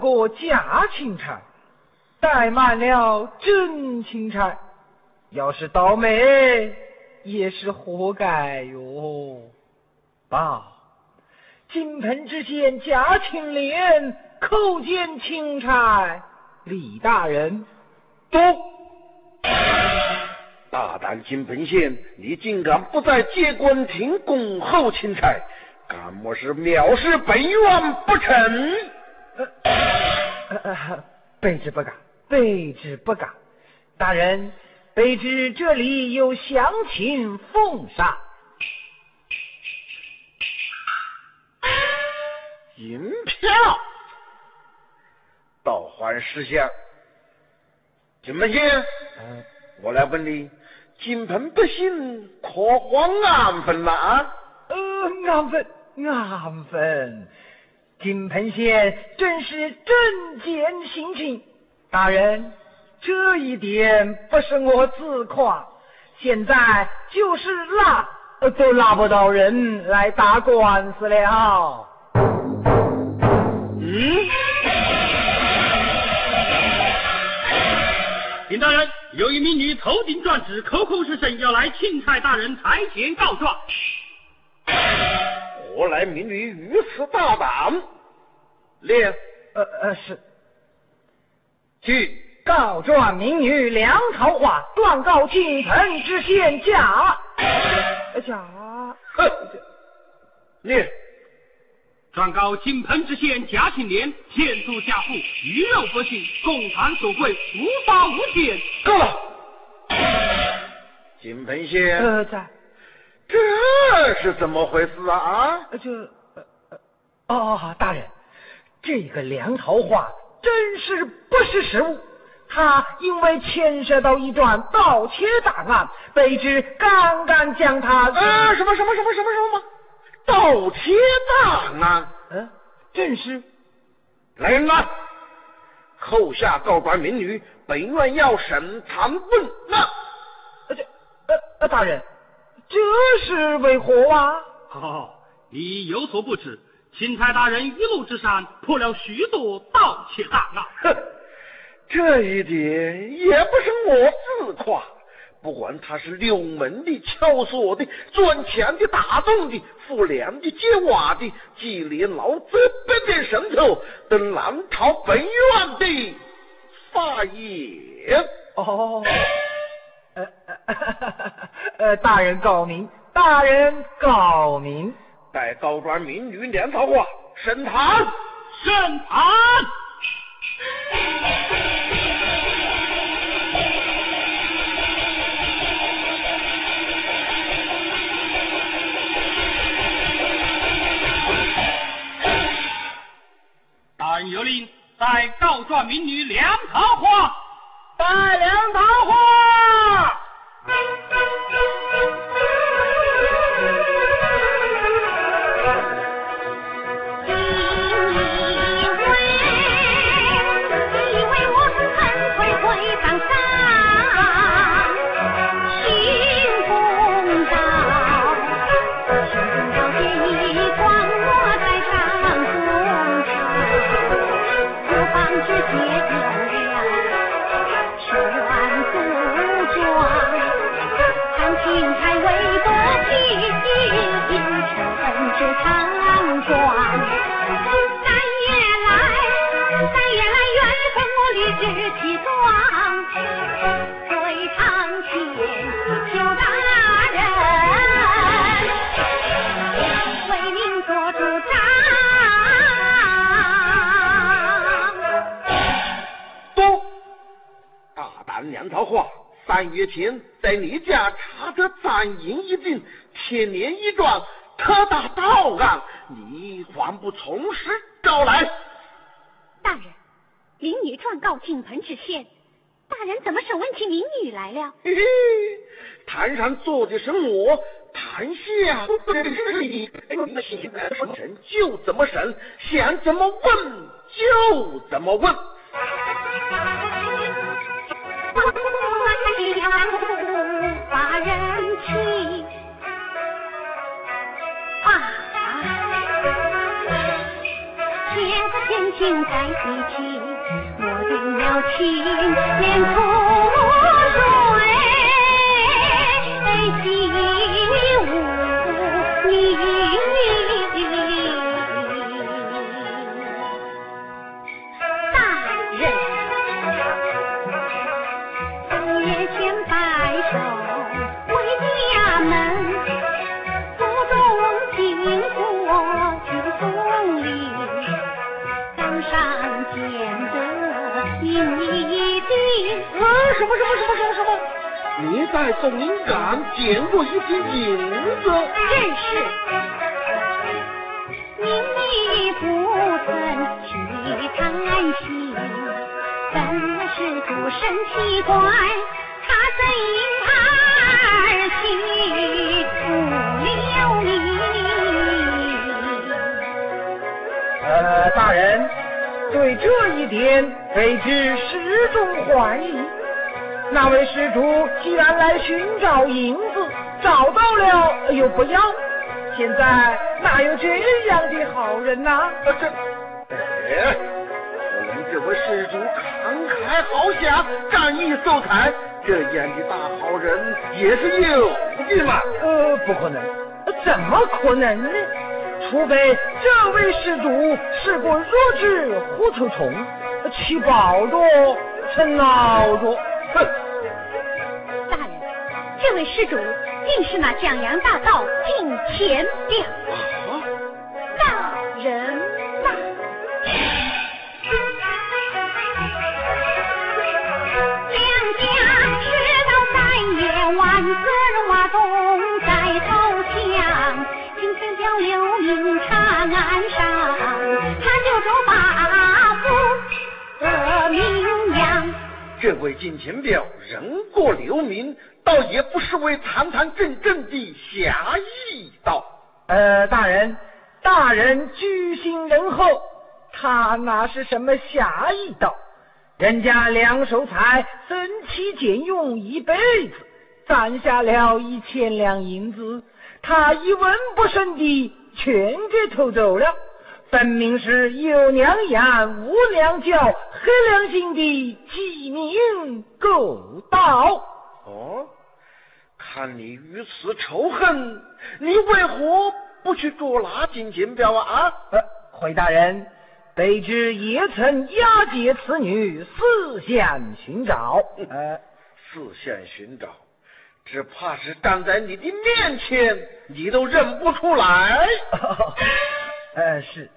过假钦差，怠慢了真钦差，要是倒霉，也是活该哟。报，金盆之县贾青莲叩见钦差李大人。都。大胆金盆县，你竟敢不在接官亭恭候钦差，敢莫是藐视本院不成？卑职不敢，卑职不敢。大人，卑职这里有详情奉上。银票，倒还识相。金门县，我来问你。金盆百姓可还安分了啊？呃，安分，安分。金盆县真是正见心情。大人，这一点不是我自夸，现在就是拉都拉不到人来打官司了。嗯，林大人。有一名女投顶状纸，口口声声要来钦差大人台前告状。何来民女如此大胆？列，呃呃是。去告状民女梁桃花断告金盆知县假。假。哼。列。状告金盆知县贾庆年欠租下富，鱼肉不幸，共产所贵，无法无天。够了！金盆县，呃，在。这是怎么回事啊？啊？这，呃呃，哦，大人，这个梁桃花真是不识时务，他因为牵涉到一桩盗窃大案，卑职刚刚将他……啊，什么什么什么什么什么？盗窃大案？嗯，正是。来人呐，扣下告官民女，本院要审谈问那。这，呃呃，大人，这是为何啊？哦，你有所不知，钦差大人一路之上破了许多盗窃大案。哼，这一点也不是我自夸。不管他是六门的、撬锁的、钻墙的、打洞的、扶梁的、揭瓦的、积连老这般的神头，都难逃本院的法眼。哦，呃呃，大人告明，大人告明。待高官民女两套话，审谈，审谈。有令，待告状民女梁桃花，带梁桃花。三月前在你家查得赃银一锭，千年一桩特大盗案，你还不从实招来？大人，民女状告金盆知县，大人怎么审问起民女来了？嘿嘿，坛上坐的是我，坛下是你，现在说审就怎么审，想怎么问就怎么问。把人气啊！天子天情在一起，我为了情，连苦水什么什么什么什么什么？你在东营岗捡过一匹银子？正是。明你不曾去探心，怎么施主生奇怪？他怎因儿媳不留名？呃，大人，对这一点，卑职始终怀疑。那位施主既然来寻找银子，找到了又不要，现在哪有这样的好人呐？这，哎，我们这位施主慷慨豪侠，仗义受财，这样的大好人也是有的嘛。呃，不可能，怎么可能呢？除非这位施主是个弱智糊涂虫，吃饱着撑恼着。哼！大人，这位施主定是那江洋大盗进钱表。这位金钱表人过留名，倒也不失为堂堂正正的侠义道。呃，大人，大人居心仁厚，他哪是什么侠义道？人家梁守才省吃俭用一辈子，攒下了一千两银子，他一文不剩的全给偷走了。分明是有娘养无娘教，黑良心的鸡鸣狗盗。哦，看你如此仇恨，你为何不去捉拿金钱表啊？呃，回大人，卑职也曾押解此女四县寻找。呃，四县寻找，只怕是站在你的面前，你都认不出来。呃，是。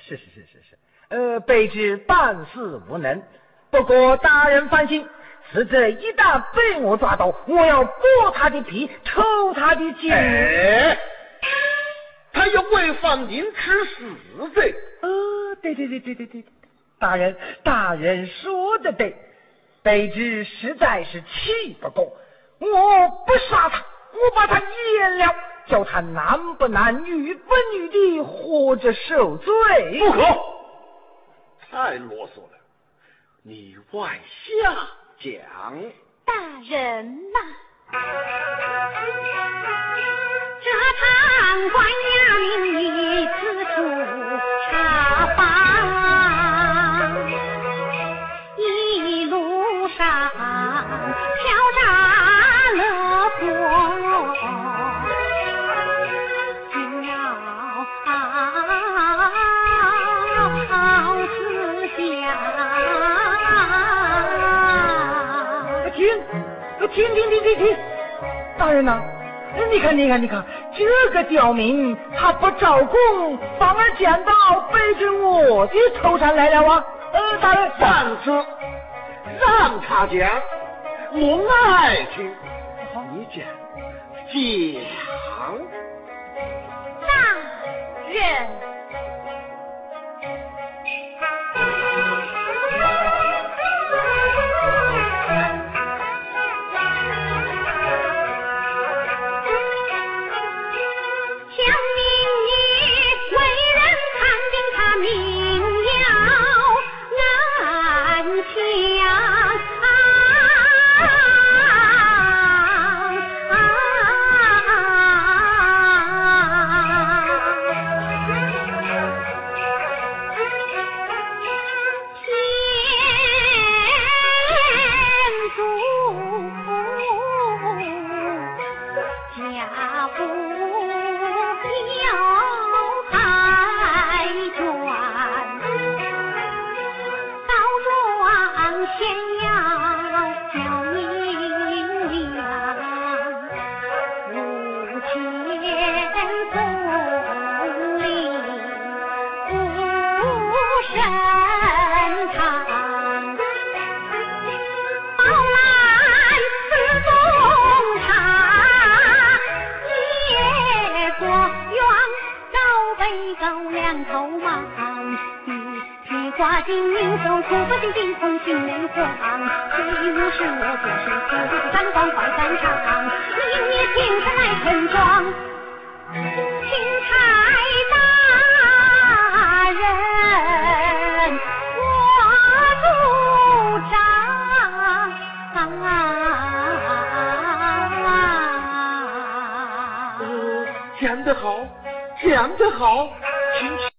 是是是是是，呃，卑职办事无能。不过大人放心，此贼一旦被我抓到，我要剥他的皮，抽他的筋。哎，他要违反您吃死罪。呃，对对对对对对，大人大人说的对，卑职实在是气不过，我不杀他，我把他阉了。叫他男不男女不女的活着受罪，不可！太啰嗦了，你外下讲。大人呐，这贪官衙门停停停停停！大人呐，你看你看你看，这个刁民他不招供，反而捡到背着我的头上来了啊！呃，大人，上次让他讲，我爱听。你讲，讲。大人。挂金英雄，苦不尽惊从心内慌。虽无事我做事苦，三光快三场，明月清晨来村庄，钦差大人我主张。讲得好，讲得好，请。